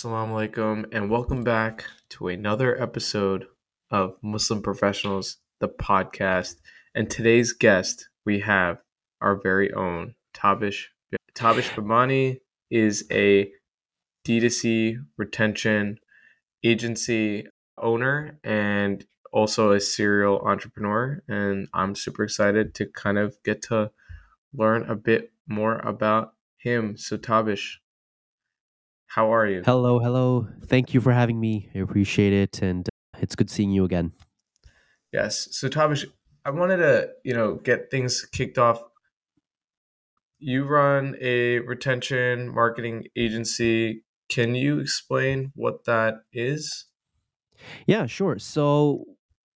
Assalamu alaikum, and welcome back to another episode of Muslim Professionals, the podcast. And today's guest, we have our very own Tabish. Tabish Bhimani is a D2C retention agency owner and also a serial entrepreneur. And I'm super excited to kind of get to learn a bit more about him. So, Tabish, how are you? Hello, hello. Thank you for having me. I appreciate it, and uh, it's good seeing you again. Yes. So, Tabish, I wanted to, you know, get things kicked off. You run a retention marketing agency. Can you explain what that is? Yeah, sure. So,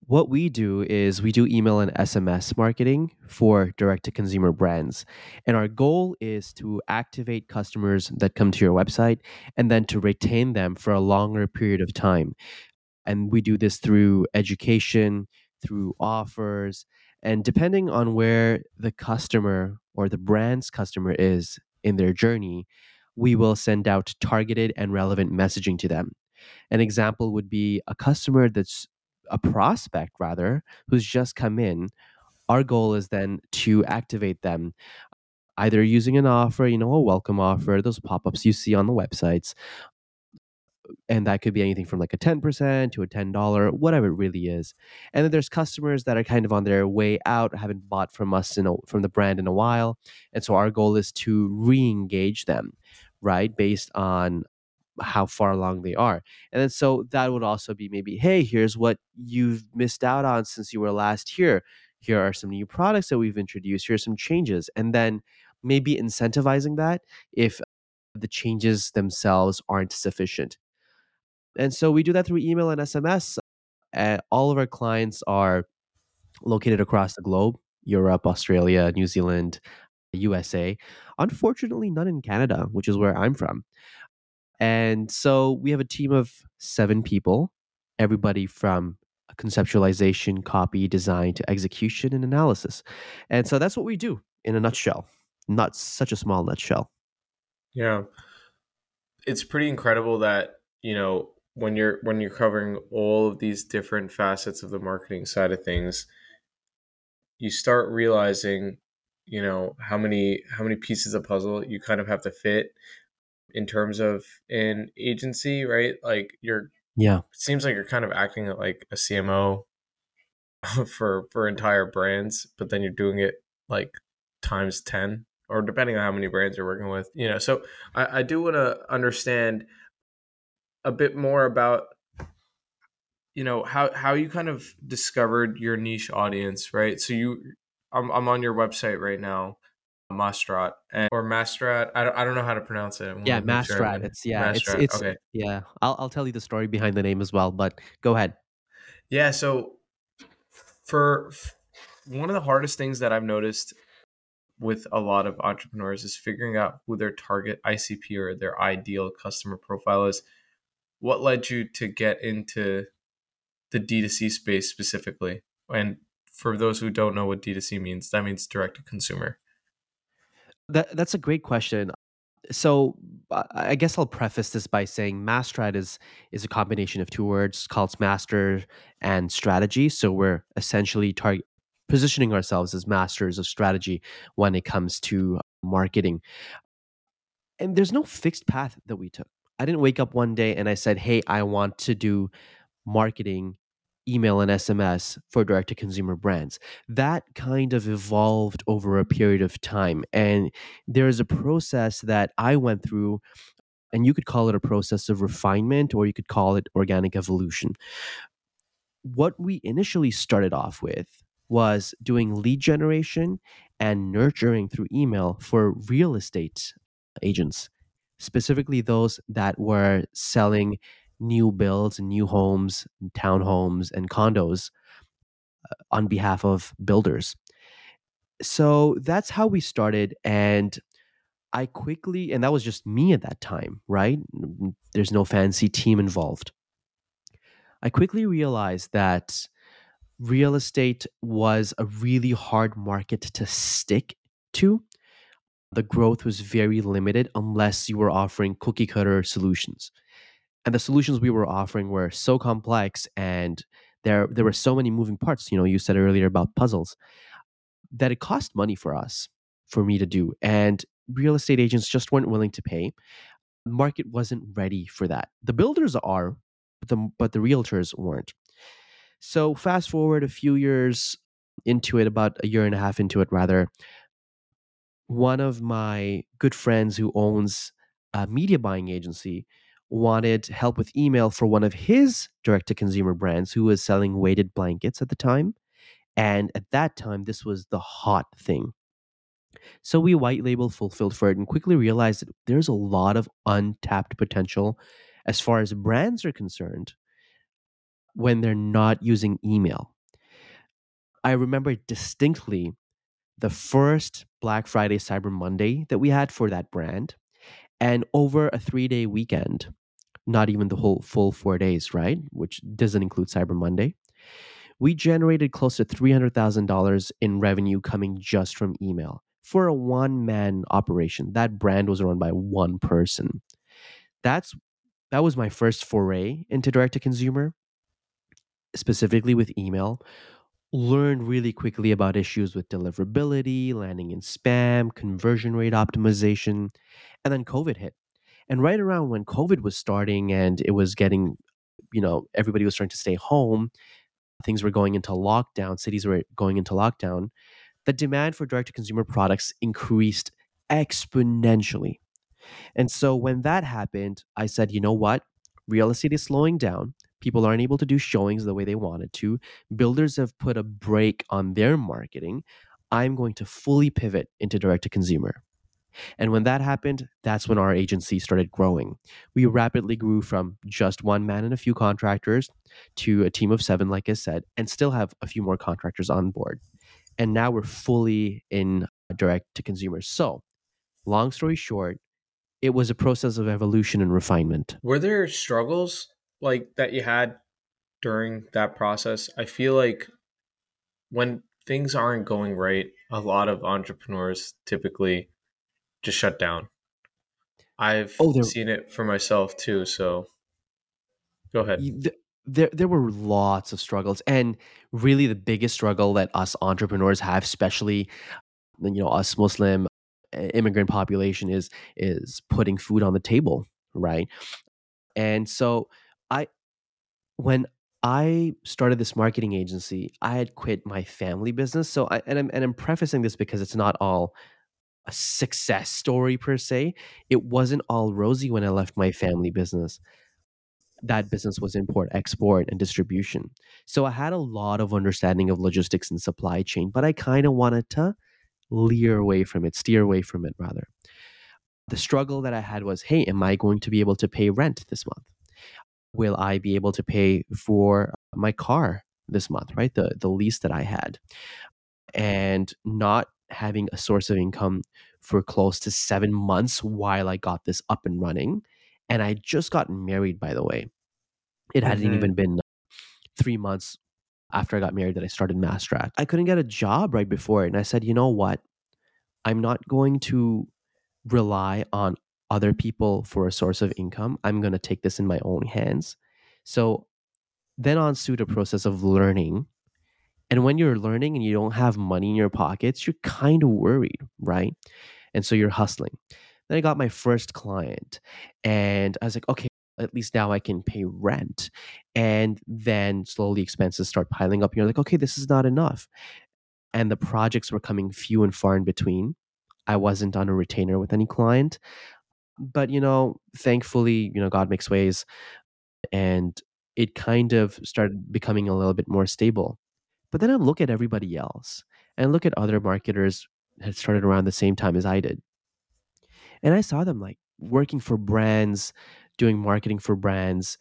what we do is we do email and SMS marketing for direct to consumer brands. And our goal is to activate customers that come to your website and then to retain them for a longer period of time. And we do this through education, through offers, and depending on where the customer or the brand's customer is in their journey, we will send out targeted and relevant messaging to them. An example would be a customer that's a prospect rather who's just come in our goal is then to activate them either using an offer you know a welcome offer those pop-ups you see on the websites and that could be anything from like a 10% to a $10 whatever it really is. And then there's customers that are kind of on their way out haven't bought from us in a, from the brand in a while and so our goal is to re-engage them right based on how far along they are. And then so that would also be maybe, hey, here's what you've missed out on since you were last here. Here are some new products that we've introduced. Here's some changes. And then maybe incentivizing that if the changes themselves aren't sufficient. And so we do that through email and SMS. Uh, all of our clients are located across the globe Europe, Australia, New Zealand, USA. Unfortunately, none in Canada, which is where I'm from. And so we have a team of seven people, everybody from conceptualization, copy, design to execution and analysis. And so that's what we do in a nutshell, not such a small nutshell. Yeah. It's pretty incredible that, you know, when you're when you're covering all of these different facets of the marketing side of things, you start realizing, you know, how many how many pieces of puzzle you kind of have to fit in terms of an agency, right? Like you're yeah. seems like you're kind of acting like a CMO for for entire brands, but then you're doing it like times 10 or depending on how many brands you're working with, you know. So I, I do want to understand a bit more about you know how how you kind of discovered your niche audience, right? So you I'm I'm on your website right now Mastrat and, or Mastrat. I don't, I don't know how to pronounce it. Yeah, Mastrat. Sure it's yeah, Mastrat. it's it's okay. Yeah, I'll I'll tell you the story behind the name as well. But go ahead. Yeah. So for one of the hardest things that I've noticed with a lot of entrepreneurs is figuring out who their target ICP or their ideal customer profile is. What led you to get into the D2C space specifically? And for those who don't know what D2C means, that means direct to consumer. That that's a great question. So I guess I'll preface this by saying Mastrat is is a combination of two words called master and strategy. So we're essentially target positioning ourselves as masters of strategy when it comes to marketing. And there's no fixed path that we took. I didn't wake up one day and I said, "Hey, I want to do marketing email and SMS for direct to consumer brands. That kind of evolved over a period of time. And there's a process that I went through, and you could call it a process of refinement or you could call it organic evolution. What we initially started off with was doing lead generation and nurturing through email for real estate agents, specifically those that were selling new builds and new homes, townhomes, and condos uh, on behalf of builders. So that's how we started. And I quickly, and that was just me at that time, right? There's no fancy team involved. I quickly realized that real estate was a really hard market to stick to. The growth was very limited unless you were offering cookie cutter solutions. And the solutions we were offering were so complex and there there were so many moving parts you know you said earlier about puzzles that it cost money for us for me to do and real estate agents just weren't willing to pay. The market wasn't ready for that. The builders are but the, but the realtors weren't. So fast forward a few years into it about a year and a half into it rather one of my good friends who owns a media buying agency wanted help with email for one of his direct to consumer brands who was selling weighted blankets at the time. And at that time, this was the hot thing. So we white label fulfilled for it and quickly realized that there's a lot of untapped potential as far as brands are concerned when they're not using email. I remember distinctly the first Black Friday Cyber Monday that we had for that brand. And over a three day weekend, not even the whole full four days, right? Which doesn't include Cyber Monday. We generated close to $300,000 in revenue coming just from email for a one man operation. That brand was run by one person. That's that was my first foray into direct to consumer, specifically with email. Learned really quickly about issues with deliverability, landing in spam, conversion rate optimization, and then COVID hit. And right around when COVID was starting and it was getting, you know, everybody was starting to stay home, things were going into lockdown, cities were going into lockdown, the demand for direct to consumer products increased exponentially. And so when that happened, I said, you know what? Real estate is slowing down. People aren't able to do showings the way they wanted to. Builders have put a brake on their marketing. I'm going to fully pivot into direct to consumer. And when that happened, that's when our agency started growing. We rapidly grew from just one man and a few contractors to a team of seven, like I said, and still have a few more contractors on board. And now we're fully in direct to consumer. So, long story short, it was a process of evolution and refinement. Were there struggles like that you had during that process? I feel like when things aren't going right, a lot of entrepreneurs typically just shut down. I've oh, seen it for myself too. So go ahead. There, there were lots of struggles, and really the biggest struggle that us entrepreneurs have, especially you know us Muslim immigrant population, is is putting food on the table, right? And so I, when I started this marketing agency, I had quit my family business. So I and I'm and I'm prefacing this because it's not all a success story per se. It wasn't all rosy when I left my family business. That business was import, export, and distribution. So I had a lot of understanding of logistics and supply chain, but I kind of wanted to leer away from it, steer away from it rather. The struggle that I had was hey, am I going to be able to pay rent this month? Will I be able to pay for my car this month, right? The, the lease that I had. And not having a source of income for close to seven months while I got this up and running. And I just got married, by the way. It hadn't mm-hmm. even been three months after I got married that I started Mass I couldn't get a job right before it. And I said, you know what? I'm not going to rely on other people for a source of income. I'm going to take this in my own hands. So then on ensued a process of learning and when you're learning and you don't have money in your pockets, you're kind of worried, right? And so you're hustling. Then I got my first client and I was like, okay, at least now I can pay rent. And then slowly expenses start piling up. And you're like, okay, this is not enough. And the projects were coming few and far in between. I wasn't on a retainer with any client. But, you know, thankfully, you know, God makes ways. And it kind of started becoming a little bit more stable. But then I look at everybody else and look at other marketers that started around the same time as I did. And I saw them like working for brands, doing marketing for brands,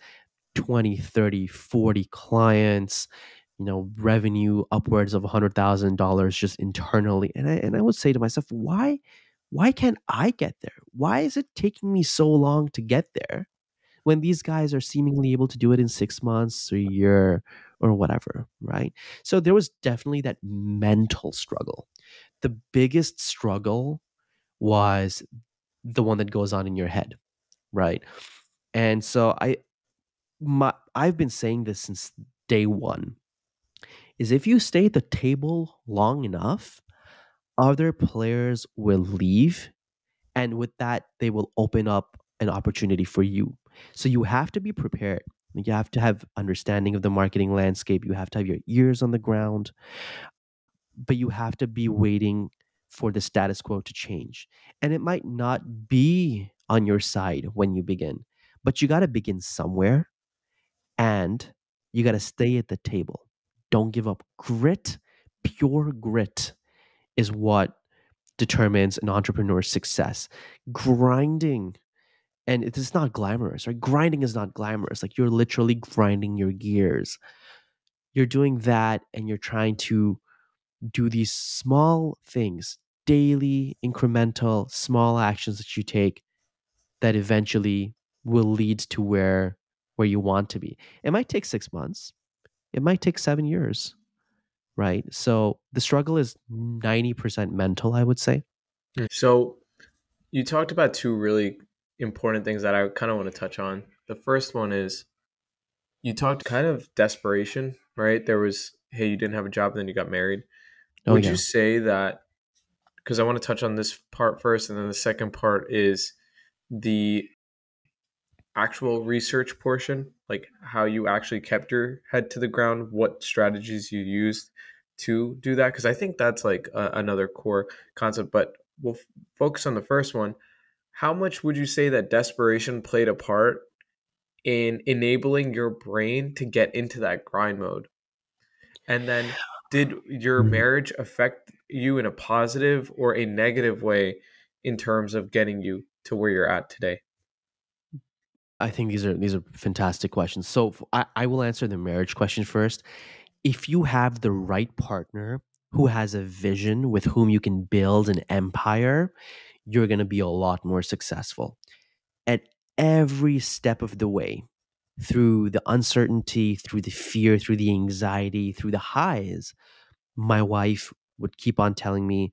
20, 30, 40 clients, you know, revenue upwards of $100,000 just internally. And I, and I would say to myself, why, why can't I get there? Why is it taking me so long to get there when these guys are seemingly able to do it in six months, a year, or whatever, right? So there was definitely that mental struggle. The biggest struggle was the one that goes on in your head, right? And so I my I've been saying this since day 1 is if you stay at the table long enough, other players will leave and with that they will open up an opportunity for you. So you have to be prepared. You have to have understanding of the marketing landscape. You have to have your ears on the ground. But you have to be waiting for the status quo to change. And it might not be on your side when you begin, but you got to begin somewhere and you got to stay at the table. Don't give up. Grit, pure grit is what determines an entrepreneur's success. Grinding, and it is not glamorous, right? Grinding is not glamorous. Like you're literally grinding your gears. You're doing that and you're trying to do these small things, daily, incremental, small actions that you take that eventually will lead to where where you want to be. It might take 6 months. It might take 7 years. Right? So the struggle is 90% mental, I would say. Mm. So you talked about two really important things that I kind of want to touch on. The first one is you talked kind of desperation, right? There was hey, you didn't have a job, then you got married. Oh, Would yeah. you say that? Because I want to touch on this part first, and then the second part is the actual research portion, like how you actually kept your head to the ground, what strategies you used to do that. Because I think that's like a, another core concept. But we'll f- focus on the first one. How much would you say that desperation played a part in enabling your brain to get into that grind mode? And then did your Mhm. marriage affect you in a positive or a negative way in terms of getting you to where you're at today? I think these are these are fantastic questions. So I will answer the marriage question first. If you have the right partner who has a vision with whom you can build an empire, you're going to be a lot more successful. At every step of the way, through the uncertainty, through the fear, through the anxiety, through the highs, my wife would keep on telling me,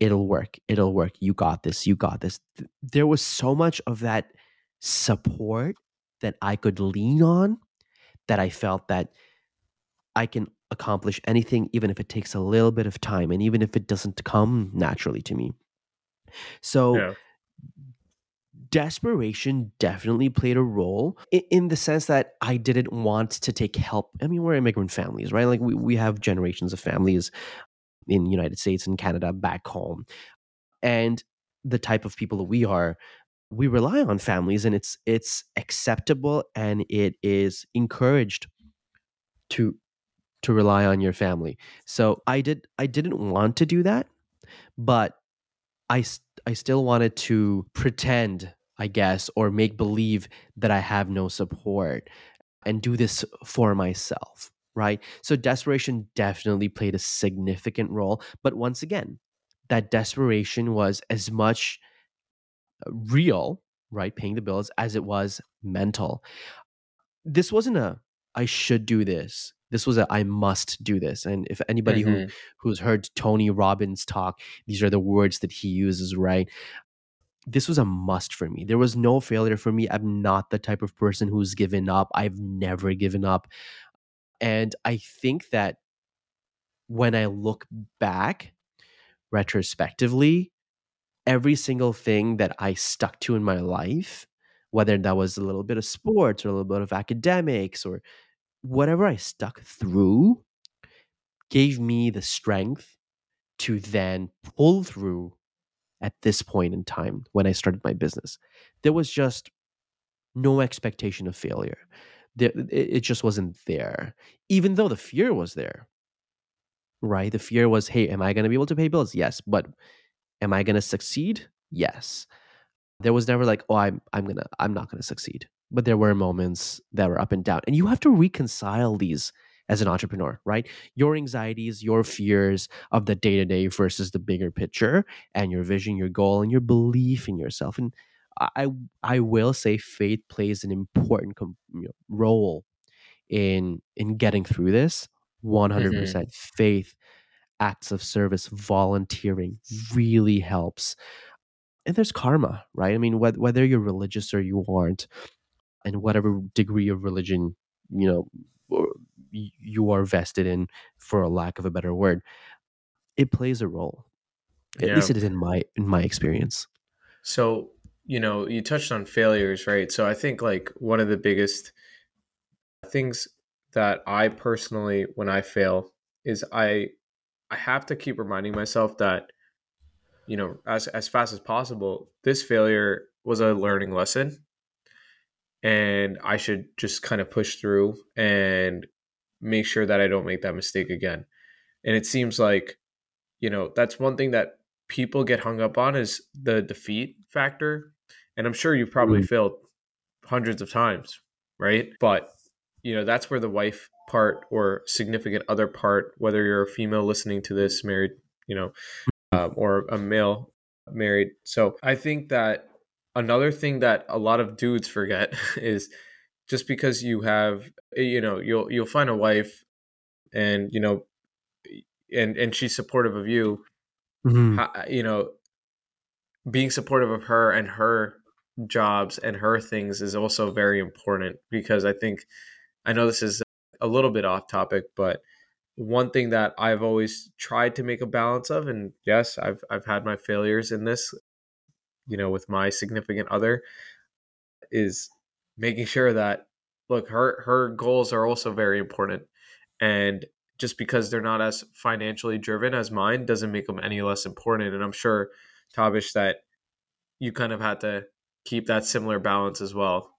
it'll work, it'll work, you got this, you got this. There was so much of that support that I could lean on that I felt that I can accomplish anything, even if it takes a little bit of time and even if it doesn't come naturally to me. So, Yeah. desperation definitely played a role in, the sense that I didn't want to take help. I mean, we're immigrant families, right? Like we, we have generations of families in United States and Canada back home. And the type of people that we are, we rely on families and it's it's acceptable and it is encouraged to to rely on your family. So I did I didn't want to do that, but i i still wanted to pretend, I guess, or make believe that I have no support and do this for myself, right? So desperation definitely played a significant role, but once again, that desperation was as much real, right, paying the bills as it was mental. This wasn't a I should do this. This was a I must do this. And if anybody who Mhm. who's heard Tony Robbins talk, these are the words that he uses, right? This was a must for me. There was no failure for me. I'm not the type of person who's given up. I've never given up. And I think that when I look back retrospectively, every single thing that I stuck to in my life, whether that was a little bit of sports or a little bit of academics or whatever I stuck through, gave me the strength to then pull through at this point in time when I started my business. There was just no expectation of failure. It just wasn't there, even though the fear was there, right? The fear was, hey, am I going to be able to pay bills? Yes. But am I going to succeed? Yes. There was never like, oh, I'm, I'm going to, I'm not going to succeed. But there were moments that were up and down. And you have to reconcile these as an entrepreneur, right? Your anxieties, your fears of the day to day versus the bigger picture and your vision, your goal, and your belief in yourself. And I, I will say faith plays an important com- you know, role in in getting through this. One hundred Mhm. percent faith, acts of service, volunteering really helps. And there's karma, right? I mean, whether, whether you're religious or you aren't, and whatever degree of religion you know you are vested in for a lack of a better word it plays a role at Yeah. least it is in my in my experience So, you know, you touched on failures, right? So I think like one of the biggest things that I personally when I fail is I I have to keep reminding myself that you know, as as fast as possible, this failure was a learning lesson and I should just kind of push through and make sure that I don't make that mistake again. And it seems like, you know, that's one thing that people get hung up on is the defeat factor. And I'm sure you've probably Mm. failed hundreds of times, right? But, you know, that's where the wife part or significant other part, whether you're a female listening to this, married, you know, um, or a male married. So I think that another thing that a lot of dudes forget is just because you have, you know, you'll you'll find a wife, and you know, and and she's supportive of you, Mhm. ho- you know, being supportive of her and her jobs and her things is also very important because I think I know this is a little bit off topic, but one thing that I've always tried to make a balance of, and yes, I've I've had my failures in this, you know, with my significant other, is making sure that look her her goals are also very important, and just because they're not as financially driven as mine doesn't make them any less important. And I'm sure, Tabish, that you kind of had to keep that similar balance as well.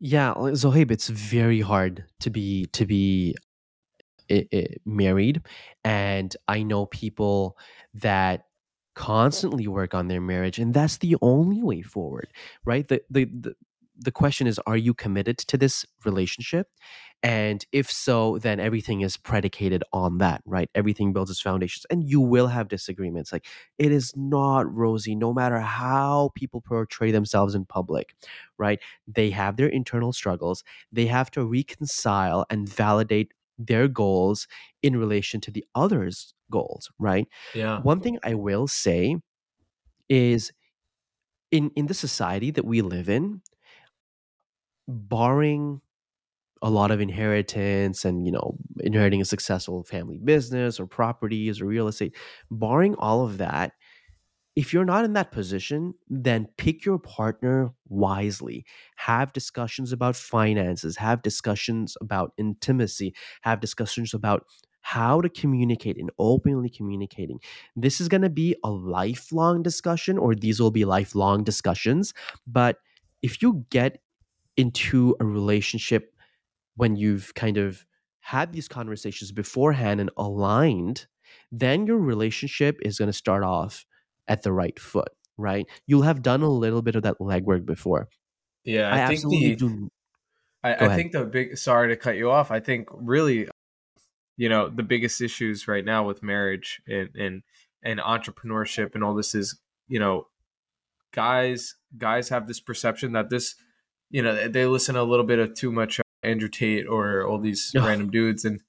Yeah, like, Zohaib, it's very hard to be to be i- i- married, and I know people that constantly work on their marriage, and that's the only way forward, right? The the the, the question is, are you committed to this relationship? And if so, then everything is predicated on that, right? Everything builds its foundations, and you will have disagreements. Like it is not rosy, no matter how people portray themselves in public, right? They have their internal struggles. They have to reconcile and validate their goals in relation to the other's goals, right? Yeah. One thing I will say is in in the society that we live in, barring a lot of inheritance and you know inheriting a successful family business or properties or real estate. Barring all of that if you're not in that position then pick your partner wisely. Have discussions about finances have discussions about intimacy have discussions about how to communicate and openly communicating. This is going to be a lifelong discussion or these will be lifelong discussions but if you get into a relationship when you've kind of had these conversations beforehand and aligned, then your relationship is going to start off at the right foot, right? You'll have done a little bit of that legwork before. Yeah. I, I, think absolutely the do. I, I think the big sorry to cut you off. I think really, you know, the biggest issues right now with marriage and and and entrepreneurship and all this is, you know, guys guys have this perception that this, you know, they listen a little bit of too much Andrew Tate or all these random dudes and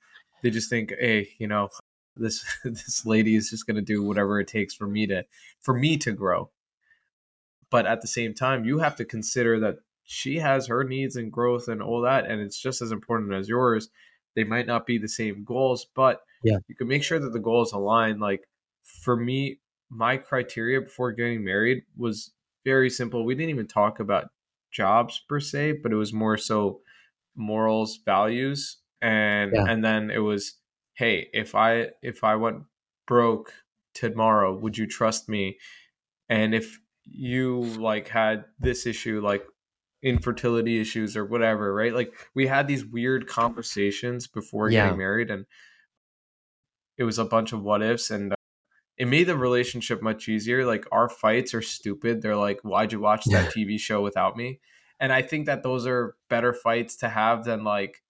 they just think, hey, you know, this this lady is just gonna do whatever it takes for me to for me to grow. But at the same time, you have to consider that she has her needs and growth and all that, and it's just as important as yours. They might not be the same goals, but Yeah. you can make sure that the goals align. Like for me, my criteria before getting married was very simple. We didn't even talk about jobs per se, but it was more so morals, values, and Yeah. and then it was, hey, if I if I went broke tomorrow, would you trust me? And if you like had this issue like infertility issues or whatever, right? Like we had these weird conversations before Yeah. getting married and it was a bunch of what ifs and uh, it made the relationship much easier. Like our fights are stupid. They're like, "Why'd you watch that TV show without me?" And I think that those are better fights to have than like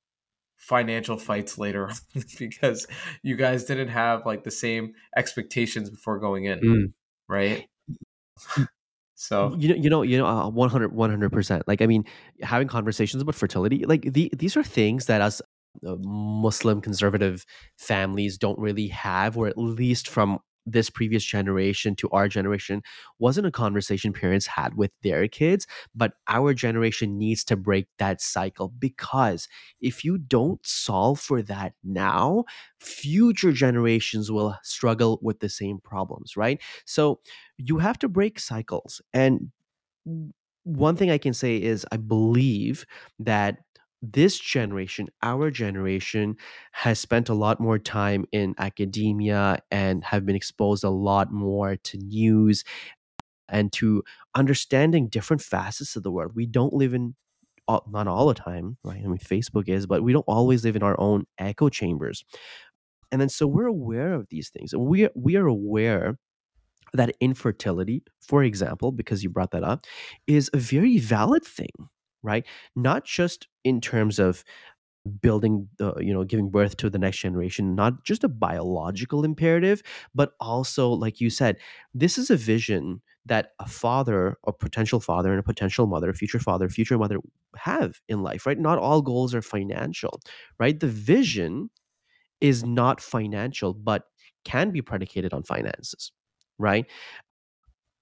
financial fights later on because you guys didn't have like the same expectations before going in, Mm. right? so you know you know you know uh, 100 100% like i mean having conversations about fertility like the, these are things that us uh, muslim conservative families don't really have or at least from this previous generation to our generation wasn't a conversation parents had with their kids, but our generation needs to break that cycle because if you don't solve for that now, future generations will struggle with the same problems, right? So you have to break cycles. And one thing I can say is I believe that this generation, our generation, has spent a lot more time in academia and have been exposed a lot more to news and to understanding different facets of the world. We don't live in not all the time, right? I mean, Facebook is, but we don't always live in our own echo chambers. And then so we're aware of these things, and we we are aware that infertility, for example, because you brought that up, is a very valid thing, right? Not just in terms of building the you know giving birth to the next generation not just a biological imperative but also like you said this is a vision that a father a potential father and a potential mother future father future mother have in life right? Not all goals are financial right? The vision is not financial but can be predicated on finances right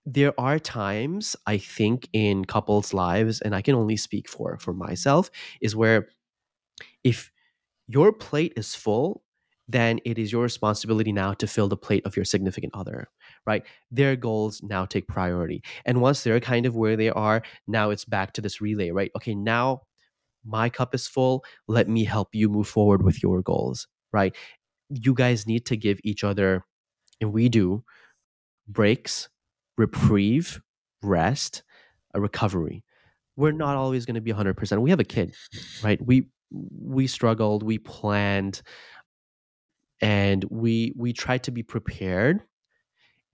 there are times i think in couples lives and i can only speak for for myself is where if your plate is full then it is your responsibility now to fill the plate of your significant other right? Their goals now take priority. And once they're kind of where they are now it's back to this relay right? Okay now my cup is full. Let me help you move forward with your goals right? You guys need to give each other and we do breaks reprieve rest a recovery. We're not always going to be 100% we have a kid right? We we struggled we planned and we we tried to be prepared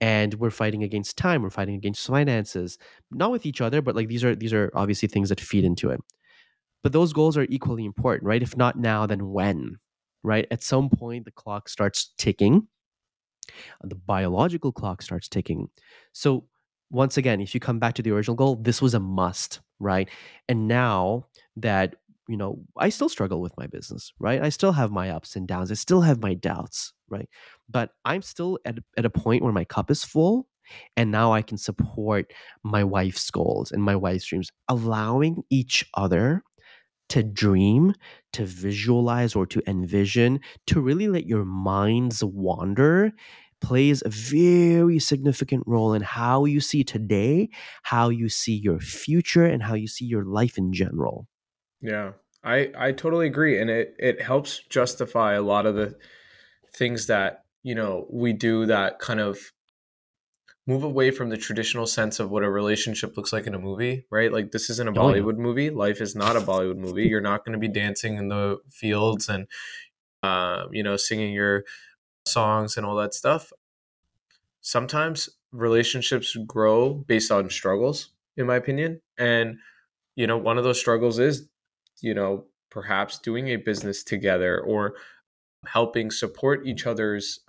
and we're fighting against time we're fighting against finances not with each other but like these are these are obviously things that feed into it. But those goals are equally important right? If not now then when right? At some point the clock starts ticking Uh, the biological clock starts ticking so once again if you come back to the original goal this was a must right and now that you know, I still struggle with my business, right? I still have my ups and downs. I still have my doubts, right? But I'm still at, at a point where my cup is full. And now I can support my wife's goals and my wife's dreams, allowing each other to dream, to visualize, or to envision, to really let your minds wander plays a very significant role in how you see today, how you see your future, and how you see your life in general. Yeah, I I totally agree, and it it helps justify a lot of the things that you know we do that kind of move away from the traditional sense of what a relationship looks like in a movie, right? Like this isn't a Bollywood oh, yeah. movie. Life is not a Bollywood movie. You're not going to be dancing in the fields and uh, you know singing your songs and all that stuff. Sometimes relationships grow based on struggles, in my opinion, and you know one of those struggles is you know, perhaps doing a business together or helping support each other's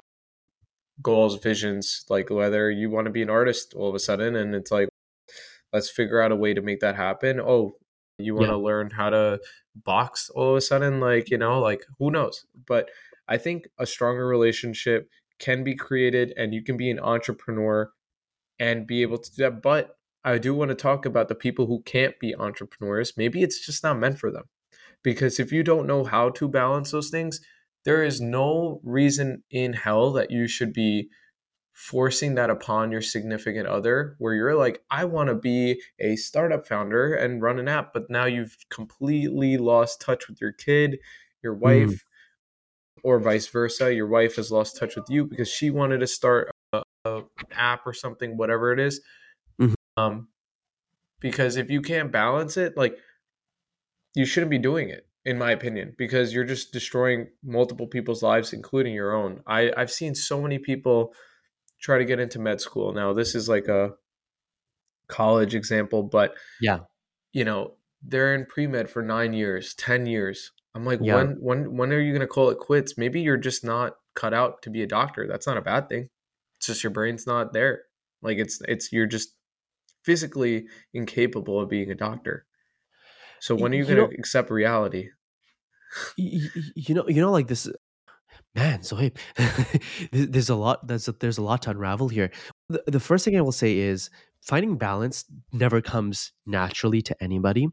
goals, visions, like whether you want to be an artist all of a sudden and it's like, let's figure out a way to make that happen. Oh, you want yeah. to learn how to box all of a sudden, like, you know, like who knows? But I think a stronger relationship can be created and you can be an entrepreneur and be able to do that. But I do want to talk about the people who can't be entrepreneurs. Maybe it's just not meant for them. Because if you don't know how to balance those things, there is no reason in hell that you should be forcing that upon your significant other where you're like i want to be a startup founder and run an app but now you've completely lost touch with your kid your mm. wife mm. or vice versa your wife has lost touch with you because she wanted to start a, a app or something whatever it is um, because if you can't balance it, like you shouldn't be doing it, in my opinion, because you're just destroying multiple people's lives, including your own. I I've seen so many people try to get into med school. Now this is like a college example, but yeah, you know they're in pre med for nine years, ten years. I'm like, yeah. when when when are you gonna call it quits? Maybe you're just not cut out to be a doctor. That's not a bad thing. It's just your brain's not there. Like it's it's you're just physically incapable of being a doctor. So when are you, you going to accept reality? You, you know, you know, like this. Man, so hey, there's a lot. There's a, there's a lot to unravel here. The, the first thing I will say is finding balance never comes naturally to anybody.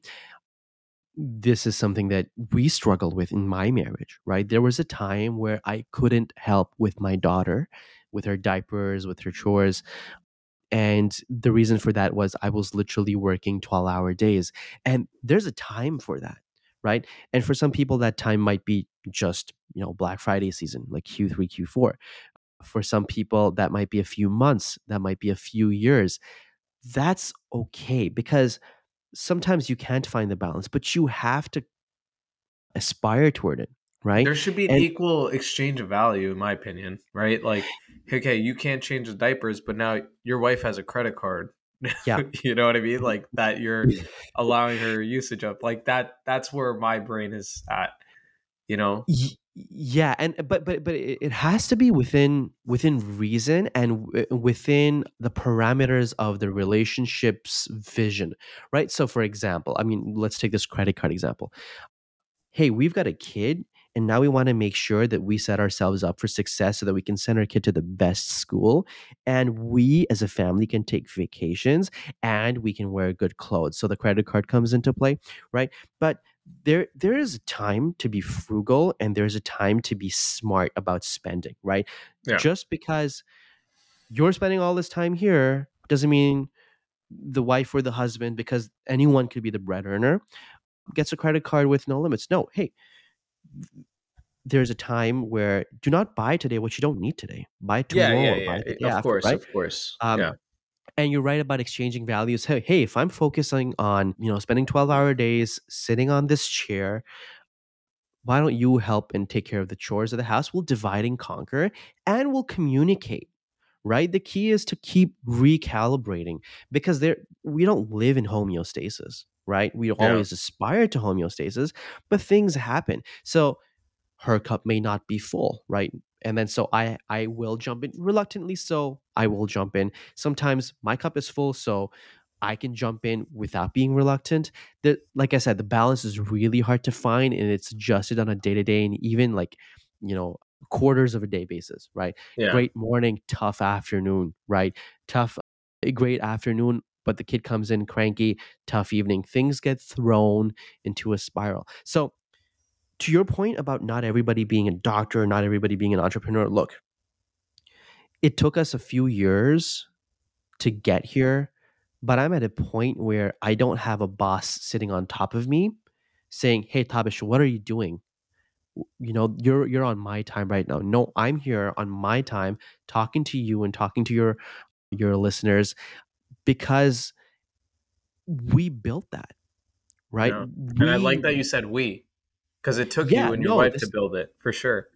This is something that we struggled with in my marriage, right? There was a time where I couldn't help with my daughter, with her diapers, with her chores. And the reason for that was I was literally working 12 hour days. And there's a time for that, right? And for some people, that time might be just, you know, Black Friday season, like Q3, Q4. For some people, that might be a few months, that might be a few years. That's okay because sometimes you can't find the balance, but you have to aspire toward it right? There should be an And equal exchange of value, in my opinion, right? Like, okay, you can't change the diapers, but now your wife has a credit card. Yeah, you know what I mean? Like that you're allowing her usage of. Like that that's where my brain is at, you know? Yeah and uh, but but but it it has to be within within reason and w- within the parameters of the relationship's vision right so for example i mean let's take this credit card example hey we've got a kid and now we want to make sure that we set ourselves up for success so that we can send our kid to the best school and we as a family can take vacations and we can wear good clothes so the credit card comes into play right? But there there is a time to be frugal and there's a time to be smart about spending right? Yeah. just because you're spending all this time here doesn't mean the wife or the husband because anyone could be the bread earner gets a credit card with no limits. No hey there's a time where do not buy today what you don't need today buy tomorrow yeah, yeah. day Of after course, right of course. um, yeah. and you're right about exchanging values hey, hey if i'm focusing on you know spending 12 hour days sitting on this chair why don't you help and take care of the chores of the house we'll divide and conquer and we'll communicate right the key is to keep recalibrating because there we don't live in homeostasis right? We Yeah. always aspire to homeostasis but things happen. So her cup may not be full right? And then so i i will jump in reluctantly so i will jump in. Sometimes my cup is full so i can jump in without being reluctant. The like i said the balance is really hard to find and it's adjusted on a day-to-day and even like you know quarters of a day basis right? Yeah. great morning tough afternoon right? Tough eh, great afternoon but the kid comes in cranky tough evening things get thrown into a spiral so to your point about not everybody being a doctor, not everybody being an entrepreneur, look, it took us a few years to get here, but I'm at a point where I don't have a boss sitting on top of me saying, "Hey Tabish, what are you doing? You know, you're you're on my time right now." No, I'm here on my time talking to you and talking to your your listeners because we built that, right? Yeah. And I like that you said we, because it took yeah, you and your no, wife this to build it for sure.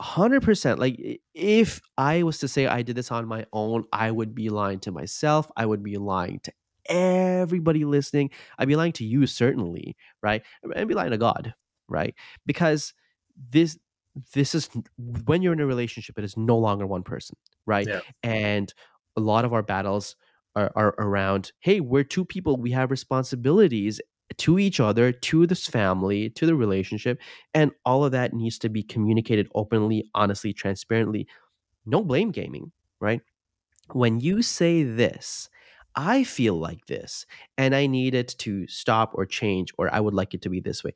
hundred percent. Like if I was to say I did this on my own, I would be lying to myself. I would be lying to everybody listening. I'd be lying to you, certainly, right? And be lying to God, right? Because this this is when you're in a relationship, it is no longer one person, right? Yeah. And a lot of our battles are, are around, hey, we're two people, we have responsibilities to each other, to this family, to the relationship and all of that needs to be communicated openly, honestly, transparently. No blame gaming, right? When you say this, I feel like this, and I need it to stop or change, or I would like it to be this way.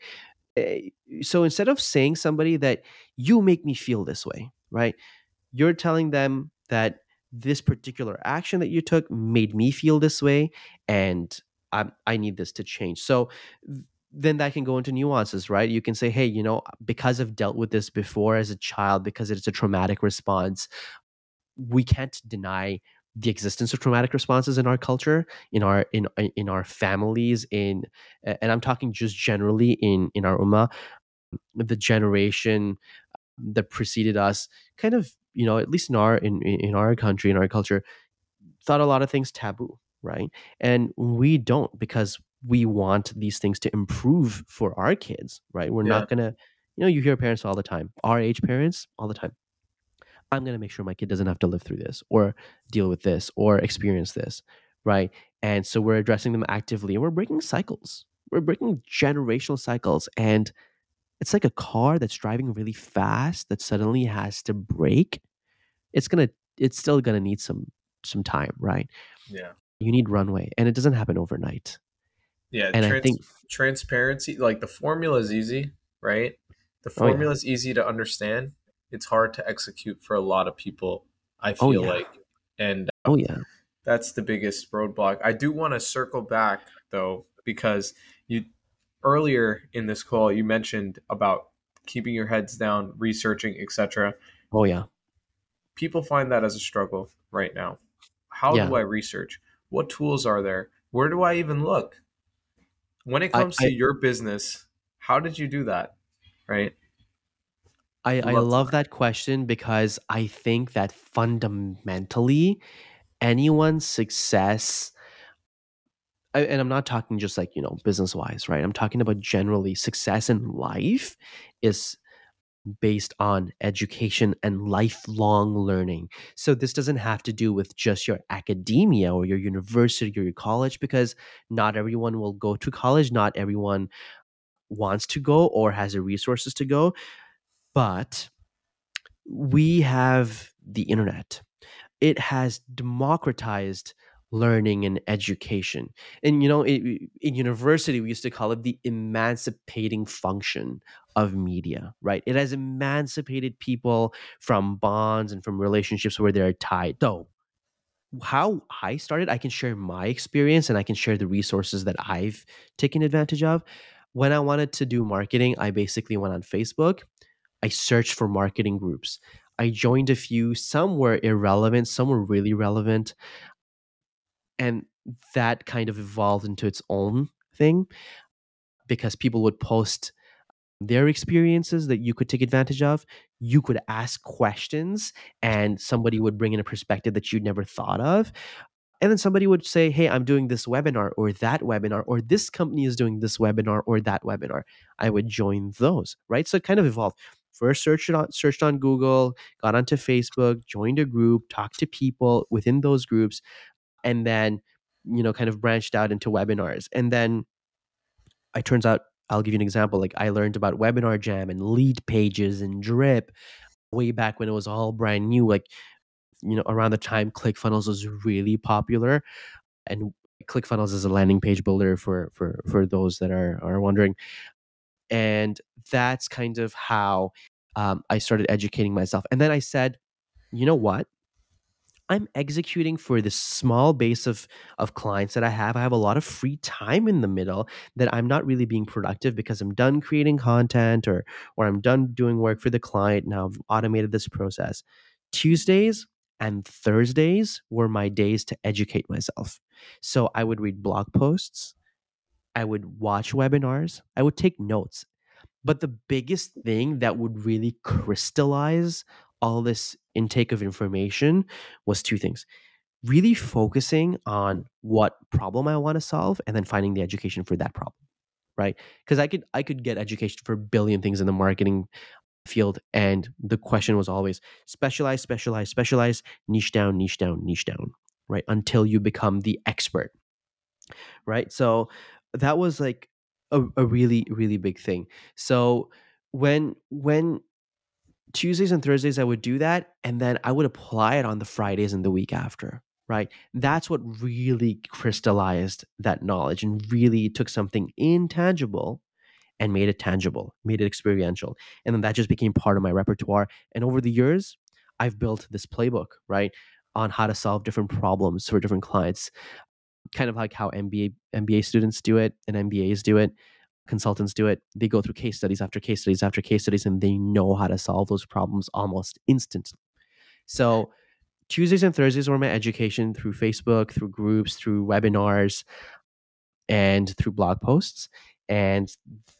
Eh, So instead of saying somebody that you make me feel this way, right? You're telling them that this particular action that you took made me feel this way, and I, I need this to change. So then that can go into nuances, right? You can say, hey, you know, because I've dealt with this before as a child, because it's a traumatic response, we can't deny the existence of traumatic responses in our culture in our in in our families in and i'm talking just generally in in our ummah the generation that preceded us kind of you know at least in our in in our country in our culture thought a lot of things taboo right? And we don't because we want these things to improve for our kids right? We're Yeah. not gonna you know you hear parents all the time our age parents all the time i'm gonna make sure my kid doesn't have to live through this or deal with this or experience this right? And so we're addressing them actively and we're breaking cycles. We're breaking generational cycles and it's like a car that's driving really fast that suddenly has to brake. It's gonna it's still gonna need some some time, right? Yeah. You need runway, and it doesn't happen overnight. Yeah. And I think transparency, like the formula is easy, right? The Oh, yeah. formula is easy to understand. It's hard to execute for a lot of people, I Oh, feel yeah. like. And oh yeah, that's the biggest roadblock. I do want to circle back though, because earlier in this call you mentioned about keeping your heads down, researching, etc. oh yeah. People find that as a struggle right now. How Yeah. do I research? What tools are there? Where do I even look? When it comes I- to your business, how did you do that? Right? I, I Love to love that question because I think that fundamentally anyone's success And I'm not talking just like, you know, business wise, right? I'm talking about generally success in life is based on education and lifelong learning. So this doesn't have to do with just your academia or your university or your college because not everyone will go to college, not everyone wants to go or has the resources to go, but we have the internet. It has democratized learning and education. And you know, it, in university we used to call it the emancipating function of media, right? It has emancipated people from bonds and from relationships where they're tied. Though how I started, I can share my experience and I can share the resources that I've taken advantage of. When I wanted to do marketing, I basically went on Facebook. I searched for marketing groups. I joined a few. Some were irrelevant, some were really relevant. And that kind of evolved into its own thing because people would post their experiences that you could take advantage of. You could ask questions, and somebody would bring in a perspective that you'd never thought of. And then somebody would say, Hey, I'm doing this webinar or that webinar, or this company is doing this webinar or that webinar. I would join those, right? So it kind of evolved. First searched on searched on Google, got onto Facebook, joined a group, talked to people within those groups, and then, you know, kind of branched out into webinars. And then it turns out I'll give you an example. Like I learned about Webinar Jam and lead pages and drip way back when it was all brand new. Like, you know, around the time ClickFunnels was really popular. And ClickFunnels is a landing page builder for for for those that are are wondering. And that's kind of how um, I started educating myself. And then I said, you know what? I'm executing for this small base of of clients that I have. I have a lot of free time in the middle that I'm not really being productive because I'm done creating content or or I'm done doing work for the client. Now I've automated this process. Tuesdays and Thursdays were my days to educate myself. So I would read blog posts, I would watch webinars, I would take notes. But the biggest thing that would really crystallize all this intake of information was two things really focusing on what problem I want to solve and then finding the education for that problem. Right. Because I could I could get education for a billion things in the marketing field. And the question was always specialize, specialize, specialize, niche down, niche down, niche down, right? Until you become the expert. Right. So that was like a, a really, really big thing. So when when Tuesdays and Thursdays, I would do that. And then I would apply it on the Fridays and the week after, right? That's what really crystallized that knowledge and really took something intangible and made it tangible, made it experiential. And then that just became part of my repertoire. And over the years, I've built this playbook, right? On how to solve different problems for different clients, kind of like how MBA MBA students do it and MBAs do it consultants do it. They go through case studies after case studies after case studies, and they know how to solve those problems almost instantly. So Tuesdays and Thursdays were my education through Facebook, through groups, through webinars, and through blog posts, and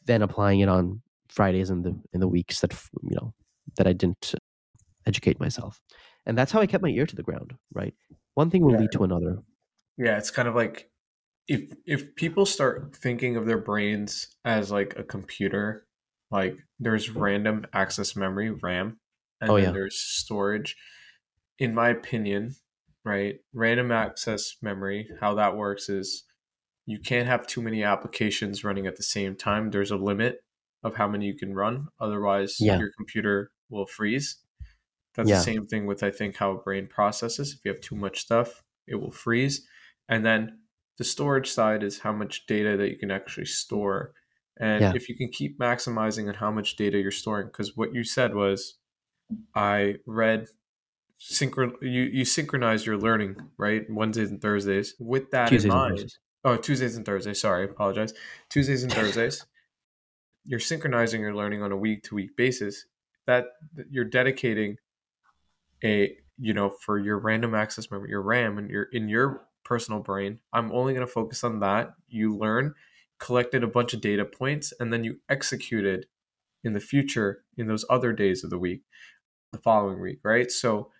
then applying it on Fridays and the in the weeks that you know that I didn't educate myself, and that's how I kept my ear to the ground. Right, one thing will Yeah. lead to another. Yeah, it's kind of like if if people start thinking of their brains as like a computer, like there's random access memory, RAM, and Oh, then yeah. there's storage. In my opinion, right, random access memory, how that works is you can't have too many applications running at the same time. There's a limit of how many you can run. Otherwise, Yeah. your computer will freeze. That's Yeah. the same thing with I think how a brain processes. If you have too much stuff, it will freeze. And then the storage side is how much data that you can actually store. And Yeah. if you can keep maximizing on how much data you're storing, because what you said was, I read synchron you you synchronize your learning right Wednesdays and Thursdays with that Tuesdays in mind. Oh, Tuesdays and Thursdays. Sorry, I apologize. Tuesdays and Thursdays. you're synchronizing your learning on a week to week basis. That that you're dedicating a you know for your random access memory, your RAM, and your in your personal brain. I'm only going to focus on that. You learn, collected a bunch of data points, and then you executed in the future in those other days of the week, the following week, right? So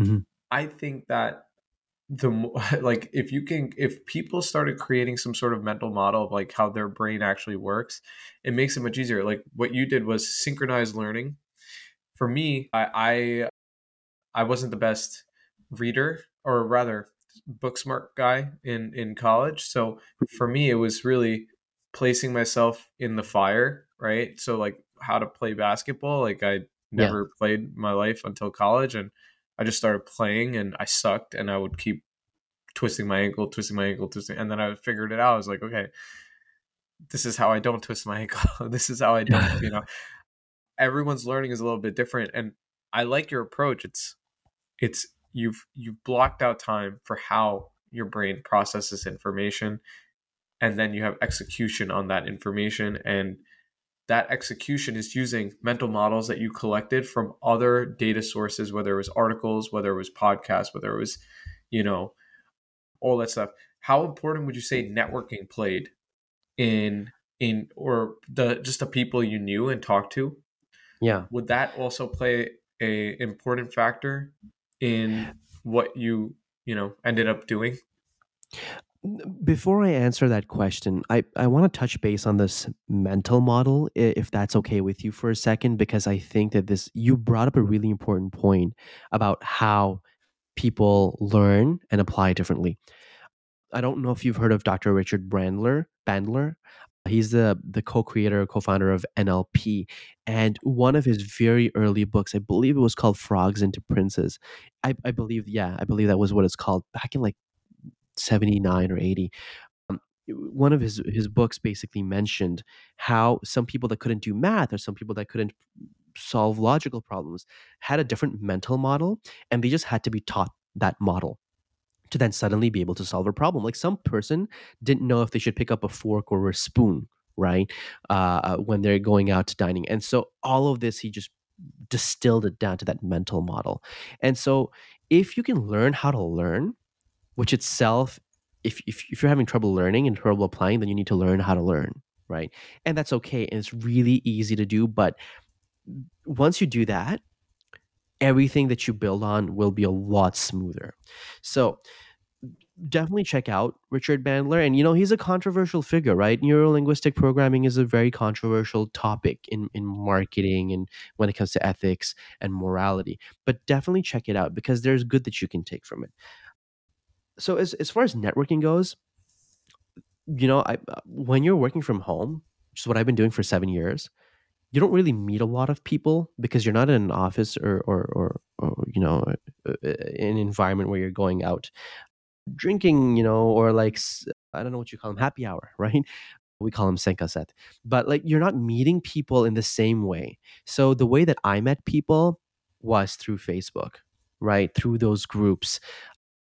Mhm. I think that the like if you can if people started creating some sort of mental model of like how their brain actually works it makes it much easier like what you did was synchronized learning for me i i, I wasn't the best reader or rather book smart guy in in college so for me it was really placing myself in the fire right so like how to play basketball like i never played my life until college and I just started playing and I sucked and I would keep twisting my ankle, twisting my ankle, twisting, and then I figured it out. I was like, okay, this is how I don't twist my ankle. this is how I don't, you know. Everyone's learning is a little bit different, and I like your approach. It's, it's you've you've blocked out time for how your brain processes information, and then you have execution on that information and that execution is using mental models that you collected from other data sources whether it was articles whether it was podcasts whether it was you know all that stuff how important would you say networking played in in or the just the people you knew and talked to Yeah. would that also play a important factor in what you you know ended up doing Before I answer that question, I, I want to touch base on this mental model, if that's okay with you for a second, because I think that this, you brought up a really important point about how people learn and apply differently. I don't know if you've heard of Dr. Richard Bandler. Bandler. He's the the co-creator, co-founder of NLP, and one of his very early books, I believe it was called Frogs into Princes. I, I believe, yeah, I believe that was what it's called back in like 79 or 80 um, one of his his books basically mentioned how some people that couldn't do math or some people that couldn't solve logical problems had a different mental model and they just had to be taught that model to then suddenly be able to solve a problem. Like some person didn't know if they should pick up a fork or a spoon right uh, when they're going out to dining. And so all of this he just distilled it down to that mental model. And so if you can learn how to learn which itself if, if, if you're having trouble learning and trouble applying then you need to learn how to learn right? And that's okay and it's really easy to do but once you do that everything that you build on will be a lot smoother. So definitely check out richard bandler and you know he's a controversial figure right? Neurolinguistic programming is a very controversial topic in, in marketing and when it comes to ethics and morality but definitely check it out because there's good that you can take from it. So as as far as networking goes, you know, I uh, when you're working from home, which is what I've been doing for seven years, you don't really meet a lot of people because you're not in an office or or or, or you know, uh, uh, an environment where you're going out drinking, you know, or like I don't know what you call them, happy hour, right? We call them cinq à sept, but like you're not meeting people in the same way. So the way that I met people was through Facebook, right? Through those groups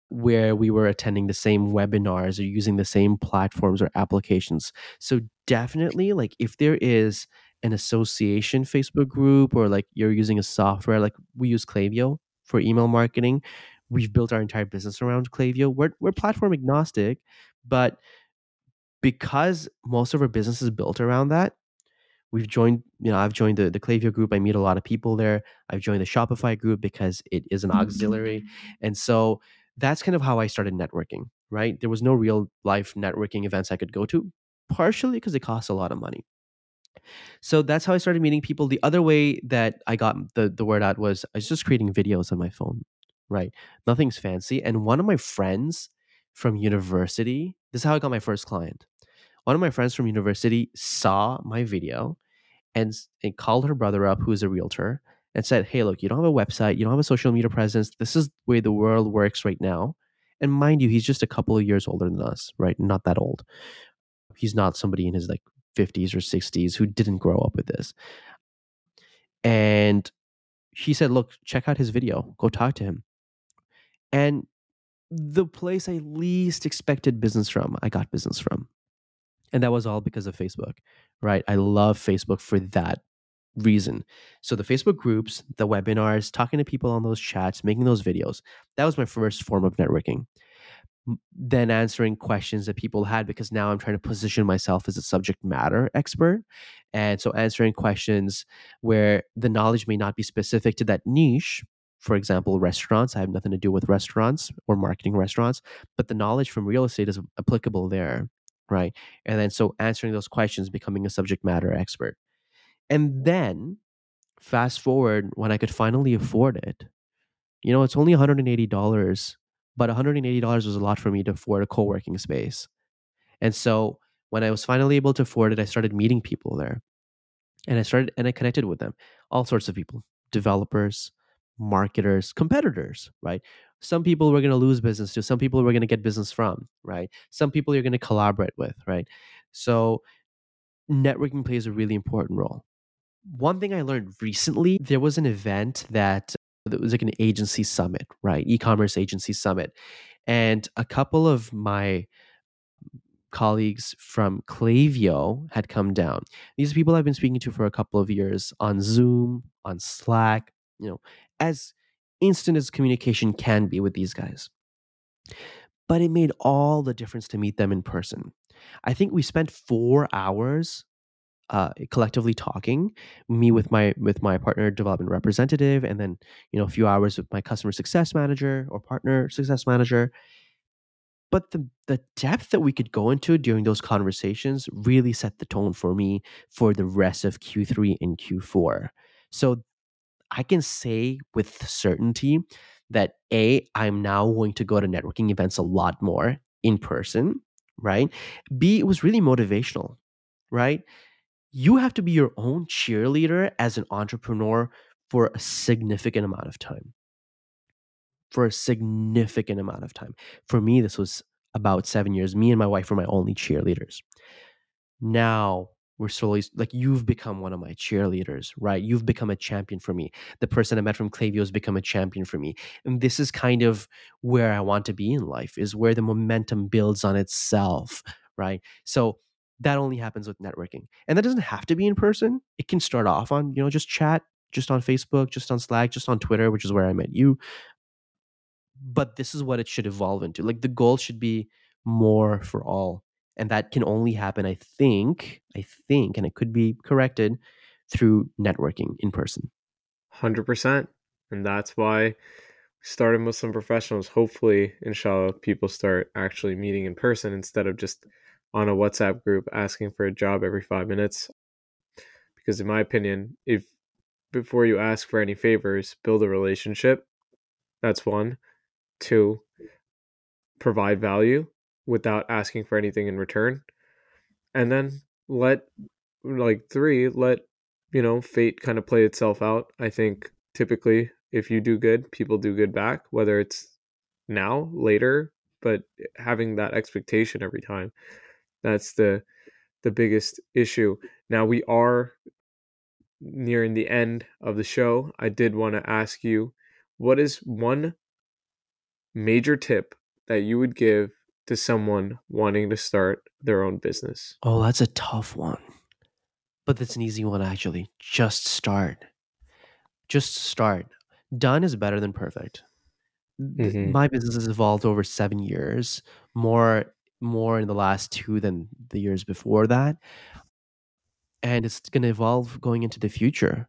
where we were attending the same webinars or using the same platforms or applications. So definitely like if there is an association Facebook group or like you're using a software like we use Klaviyo for email marketing, we've built our entire business around Klaviyo. We're we're platform agnostic, but because most of our business is built around that, we've joined you know i've joined the, the Klaviyo group. I meet a lot of people there. I've joined the shopify group because it is an mm-hmm. auxiliary. And so that's kind of how i started networking right? There was no real life networking events i could go to partially because it costs a lot of money so that's how i started meeting people the other way that i got the, the word out was i was just creating videos on my phone right nothing's fancy and one of my friends from university this is how i got my first client one of my friends from university saw my video and, and called her brother up, who's a realtor, and said, Hey, look, you don't have a website, you don't have a social media presence. This is the way the world works right now. And mind you, he's just a couple of years older than us, right? Not that old. He's not somebody in his like 50s or 60s who didn't grow up with this. And she said, Look, check out his video, go talk to him. And the place I least expected business from, I got business from. And that was all because of Facebook, right? I love Facebook for that reason. So the Facebook groups, the webinars, talking to people on those chats, making those videos, that was my first form of networking. Then answering questions that people had because now I'm trying to position myself as a subject matter expert. And so answering questions where the knowledge may not be specific to that niche, for example, restaurants. I have nothing to do with restaurants or marketing restaurants, but the knowledge from real estate is applicable there, right? And then so answering those questions, becoming a subject matter expert. And then fast forward when I could finally afford it. You know, it's only $180, but $180 was a lot for me to afford a co working space. And so when I was finally able to afford it, I started meeting people there. And I started and I connected with them, all sorts of people, developers, marketers, competitors, right? Some people we're going to lose business to, some people we're going to get business from, right? Some people you're going to collaborate with, right? So networking plays a really important role. One thing I learned recently, there was an event that it was like an agency summit, right? E-commerce agency summit. And a couple of my colleagues from Klaviyo had come down. These people I've been speaking to for a couple of years on Zoom, on Slack, you know, as instant as communication can be with these guys. But it made all the difference to meet them in person. I think we spent four hours uh, collectively talking me with my with my partner development representative and then you know a few hours with my customer success manager or partner success manager but the the depth that we could go into during those conversations really set the tone for me for the rest of Q3 and Q4 so I can say with certainty that A, I'm now going to go to networking events a lot more in person, right? B, it was really motivational, right? You have to be your own cheerleader as an entrepreneur for a significant amount of time. For a significant amount of time. For me, this was about seven years. Me and my wife were my only cheerleaders. Now, we're slowly like you've become one of my cheerleaders, right? You've become a champion for me. The person I met from Klaviyo has become a champion for me. And this is kind of where I want to be in life, is where the momentum builds on itself, right? So that only happens with networking. And that doesn't have to be in person. It can start off on, you know, just chat, just on Facebook, just on Slack, just on Twitter, which is where I met you. But this is what it should evolve into. Like the goal should be more for all and that can only happen i think i think and it could be corrected through networking in person 100% and that's why started muslim professionals hopefully inshallah people start actually meeting in person instead of just on a whatsapp group asking for a job every five minutes because in my opinion if before you ask for any favors build a relationship that's one two provide value without asking for anything in return. And then let like 3 let you know fate kind of play itself out. I think typically if you do good, people do good back whether it's now, later, but having that expectation every time that's the the biggest issue. Now we are nearing the end of the show. I did want to ask you what is one major tip that you would give to someone wanting to start their own business? Oh, that's a tough one. But that's an easy one, actually. Just start. Just start. Done is better than perfect. Mm-hmm. My business has evolved over seven years, more more in the last two than the years before that. And it's going to evolve going into the future.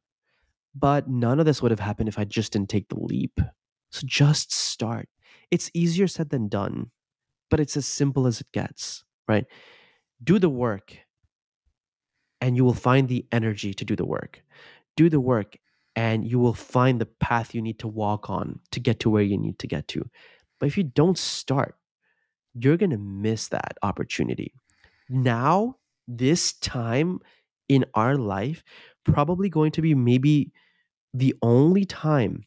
But none of this would have happened if I just didn't take the leap. So just start. It's easier said than done but it's as simple as it gets, right? Do the work and you will find the energy to do the work. Do the work and you will find the path you need to walk on to get to where you need to get to. But if you don't start, you're going to miss that opportunity. Now, this time in our life, probably going to be maybe the only time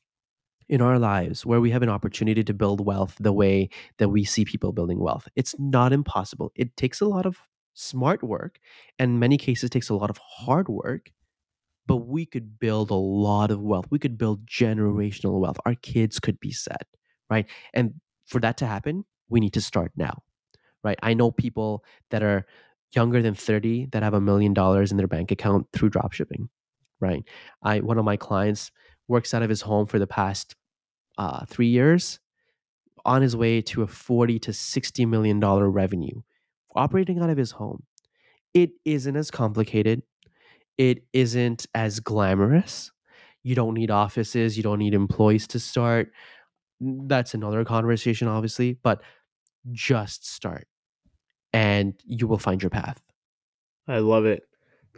in our lives where we have an opportunity to build wealth the way that we see people building wealth. It's not impossible. It takes a lot of smart work and many cases takes a lot of hard work, but we could build a lot of wealth. We could build generational wealth. Our kids could be set, right? And for that to happen, we need to start now. Right? I know people that are younger than 30 that have a million dollars in their bank account through dropshipping right? I one of my clients works out of his home for the past uh, three years on his way to a 40 to 60 million dollar revenue operating out of his home. It isn't as complicated. It isn't as glamorous. You don't need offices. You don't need employees to start that's another conversation obviously but just start and you will find your path I love it.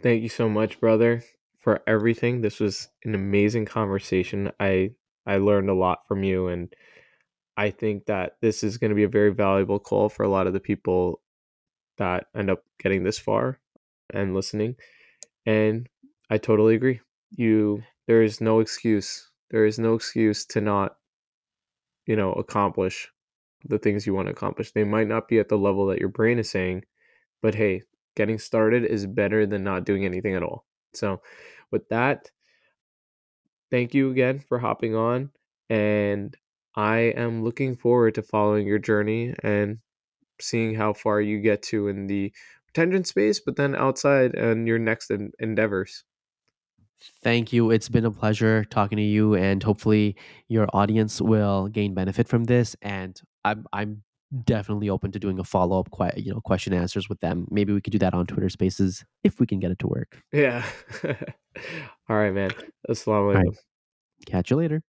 Thank you so much, brother, for everything. This was an amazing conversation. I I learned a lot from you and I think that this is going to be a very valuable call for a lot of the people that end up getting this far and listening. And I totally agree. You there is no excuse. There is no excuse to not you know accomplish the things you want to accomplish. They might not be at the level that your brain is saying, but hey, getting started is better than not doing anything at all. So, with that, thank you again for hopping on. And I am looking forward to following your journey and seeing how far you get to in the retention space, but then outside and your next endeavors. Thank you. It's been a pleasure talking to you, and hopefully, your audience will gain benefit from this. And I'm I'm definitely open to doing a follow up, que- you know, question answers with them. Maybe we could do that on Twitter Spaces if we can get it to work. Yeah. All right, man. Assalamu alaikum. Right. Catch you later.